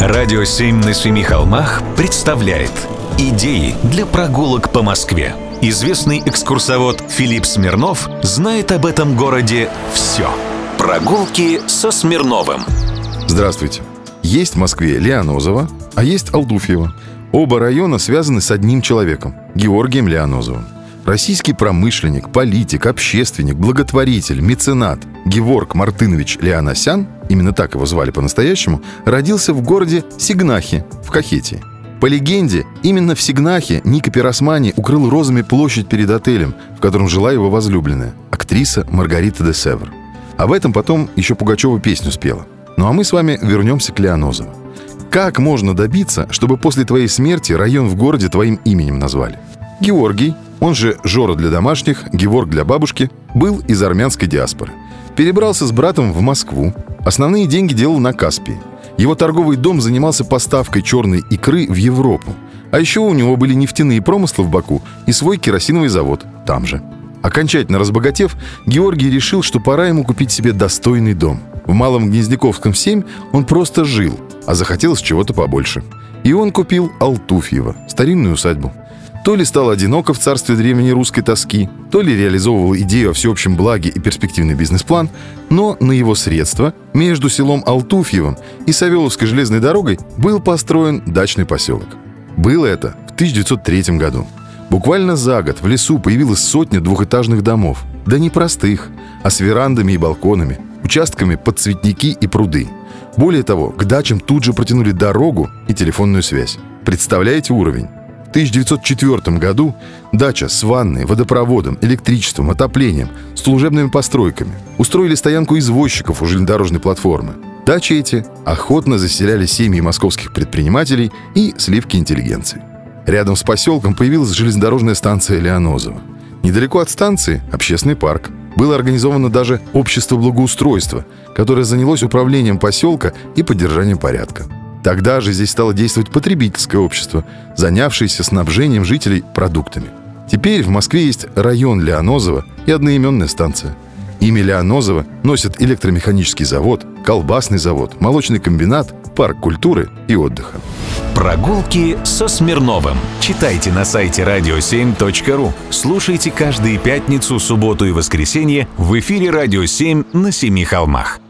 Радио «Семь на семи холмах» представляет Идеи для прогулок по Москве. Известный экскурсовод Филипп Смирнов знает об этом городе все. Прогулки со Смирновым. Здравствуйте. Есть в Москве Леонозово, а есть Алдуфьево. Оба района связаны с одним человеком – Георгием Леонозовым. Российский промышленник, политик, общественник, благотворитель, меценат Геворг Мартынович Леоносян, именно так его звали по-настоящему, родился в городе Сигнахи в Кахетии. По легенде, именно в Сигнахе Ника Пиросмани укрыл розами площадь перед отелем, в котором жила его возлюбленная, актриса Маргарита де Север. Об этом потом еще Пугачева песню спела. Ну а мы с вами вернемся к Леонозову. Как можно добиться, чтобы после твоей смерти район в городе твоим именем назвали? Георгий, он же Жора для домашних, Геворг для бабушки, был из армянской диаспоры. Перебрался с братом в Москву. Основные деньги делал на Каспии. Его торговый дом занимался поставкой черной икры в Европу. А еще у него были нефтяные промыслы в Баку и свой керосиновый завод там же. Окончательно разбогатев, Георгий решил, что пора ему купить себе достойный дом. В Малом Гнездяковском 7 он просто жил, а захотелось чего-то побольше. И он купил Алтуфьево, старинную усадьбу. То ли стал одиноко в царстве древней русской тоски, то ли реализовывал идею о всеобщем благе и перспективный бизнес-план, но на его средства между селом Алтуфьевым и Савеловской железной дорогой был построен дачный поселок. Было это в 1903 году. Буквально за год в лесу появилась сотня двухэтажных домов. Да не простых, а с верандами и балконами, участками под цветники и пруды. Более того, к дачам тут же протянули дорогу и телефонную связь. Представляете уровень? 1904 году дача с ванной, водопроводом, электричеством, отоплением, служебными постройками. Устроили стоянку извозчиков у железнодорожной платформы. Дачи эти охотно заселяли семьи московских предпринимателей и сливки интеллигенции. Рядом с поселком появилась железнодорожная станция Леонозово. Недалеко от станции – общественный парк. Было организовано даже общество благоустройства, которое занялось управлением поселка и поддержанием порядка. Тогда же здесь стало действовать потребительское общество, занявшееся снабжением жителей продуктами. Теперь в Москве есть район Леонозово и одноименная станция. Имя Леонозова носят электромеханический завод, колбасный завод, молочный комбинат, парк культуры и отдыха. Прогулки со Смирновым. Читайте на сайте radio7.ru. Слушайте каждые пятницу, субботу и воскресенье в эфире «Радио 7» на Семи холмах.